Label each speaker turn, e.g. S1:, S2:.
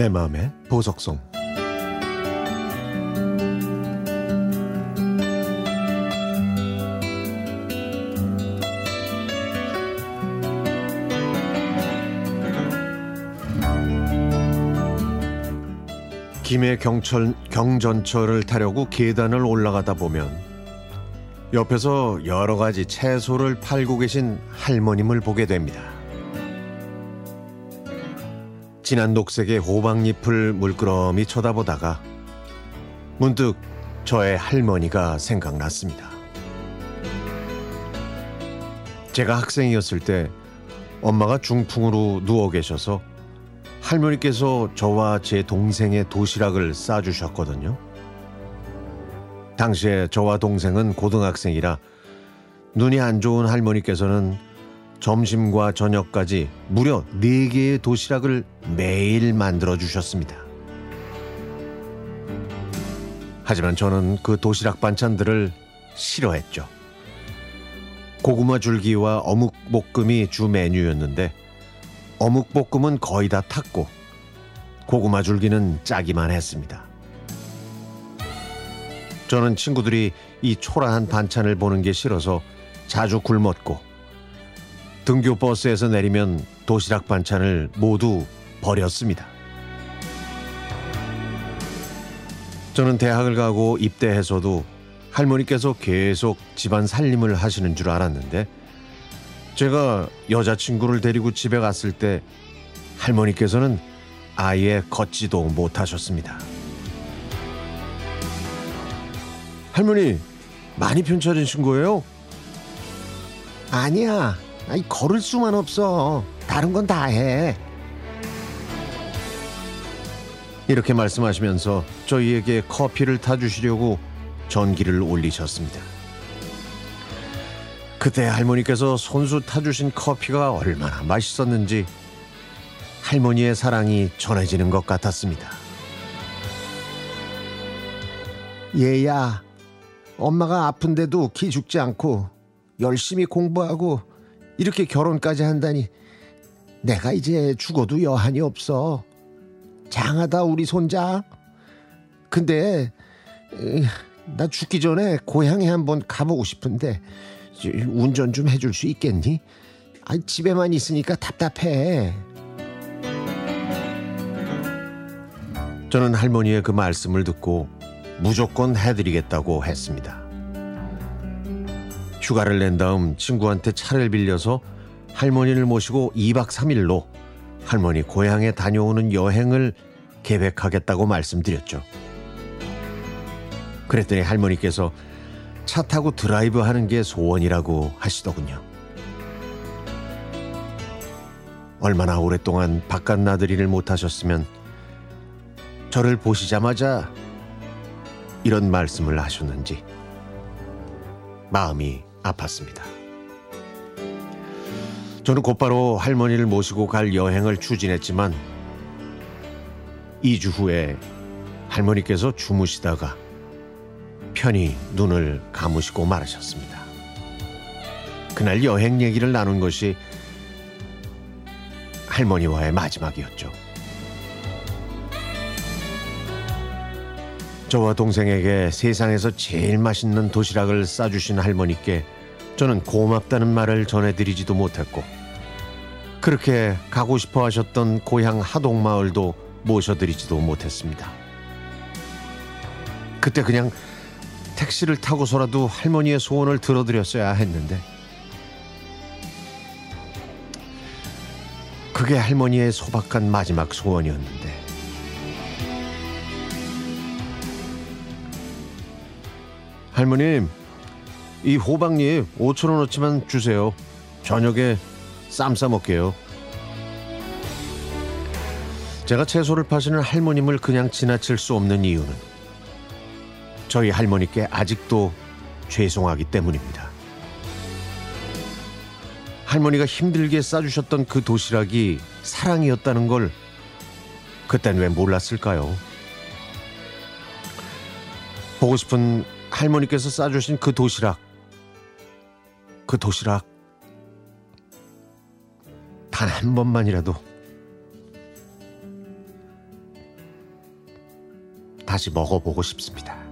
S1: 내 마음의 보석송 김해 경철 경전철을 타려고 계단을 올라가다 보면 옆에서 여러 가지 채소를 팔고 계신 할머님을 보게 됩니다. 진한 녹색의 호박잎을 물끄러미 쳐다보다가 문득 저의 할머니가 생각났습니다. 제가 학생이었을 때 엄마가 중풍으로 누워 계셔서 할머니께서 저와 제 동생의 도시락을 싸주셨거든요. 당시에 저와 동생은 고등학생이라 눈이 안 좋은 할머니께서는 점심과 저녁까지 무려 4개의 도시락을 매일 만들어 주셨습니다. 하지만 저는 그 도시락 반찬들을 싫어했죠. 고구마 줄기와 어묵 볶음이 주 메뉴였는데 어묵 볶음은 거의 다 탔고 고구마 줄기는 짜기만 했습니다. 저는 친구들이 이 초라한 반찬을 보는 게 싫어서 자주 굶었고 등교 버스에서 내리면 도시락 반찬을 모두 버렸습니다. 저는 대학을 가고 입대해서도 할머니께서 계속 집안 살림을 하시는 줄 알았는데 제가 여자친구를 데리고 집에 갔을 때 할머니께서는 아예 걷지도 못하셨습니다. 할머니, 많이 편찮으신 거예요?
S2: 아니야. 아니, 걸을 수만 없어. 다른 건 다 해.
S1: 이렇게 말씀하시면서 저희에게 커피를 타주시려고 전기를 올리셨습니다. 그때 할머니께서 손수 타주신 커피가 얼마나 맛있었는지 할머니의 사랑이 전해지는 것 같았습니다.
S2: 얘야, 엄마가 아픈데도 기죽지 않고 열심히 공부하고 이렇게 결혼까지 한다니 내가 이제 죽어도 여한이 없어. 장하다 우리 손자. 근데 나 죽기 전에 고향에 한번 가보고 싶은데 운전 좀 해줄 수 있겠니? 아, 집에만 있으니까 답답해.
S1: 저는 할머니의 그 말씀을 듣고 무조건 해드리겠다고 했습니다. 휴가를 낸 다음 친구한테 차를 빌려서 할머니를 모시고 2박 3일로 할머니 고향에 다녀오는 여행을 계획하겠다고 말씀드렸죠. 그랬더니 할머니께서 차 타고 드라이브 하는 게 소원이라고 하시더군요. 얼마나 오랫동안 바깥 나들이를 못하셨으면 저를 보시자마자 이런 말씀을 하셨는지 마음이 아팠습니다. 저는 곧바로 할머니를 모시고 갈 여행을 추진했지만 2주 후에 할머니께서 주무시다가 편히 눈을 감으시고 말하셨습니다. 그날 여행 얘기를 나눈 것이 할머니와의 마지막이었죠. 저와 동생에게 세상에서 제일 맛있는 도시락을 싸주신 할머니께 저는 고맙다는 말을 전해드리지도 못했고 그렇게 가고 싶어 하셨던 고향 하동마을도 모셔드리지도 못했습니다. 그때 그냥 택시를 타고서라도 할머니의 소원을 들어드렸어야 했는데 그게 할머니의 소박한 마지막 소원이었는데 할머님, 이 호박잎 5천 원어치만 주세요. 저녁에 쌈 싸먹게요. 제가 채소를 파시는 할머님을 그냥 지나칠 수 없는 이유는 저희 할머니께 아직도 죄송하기 때문입니다. 할머니가 힘들게 싸주셨던 그 도시락이 사랑이었다는 걸 그땐 왜 몰랐을까요? 보고 싶은 할머니께서 싸주신 그 도시락, 그 도시락, 단 한 번만이라도. 다시 먹어보고 싶습니다.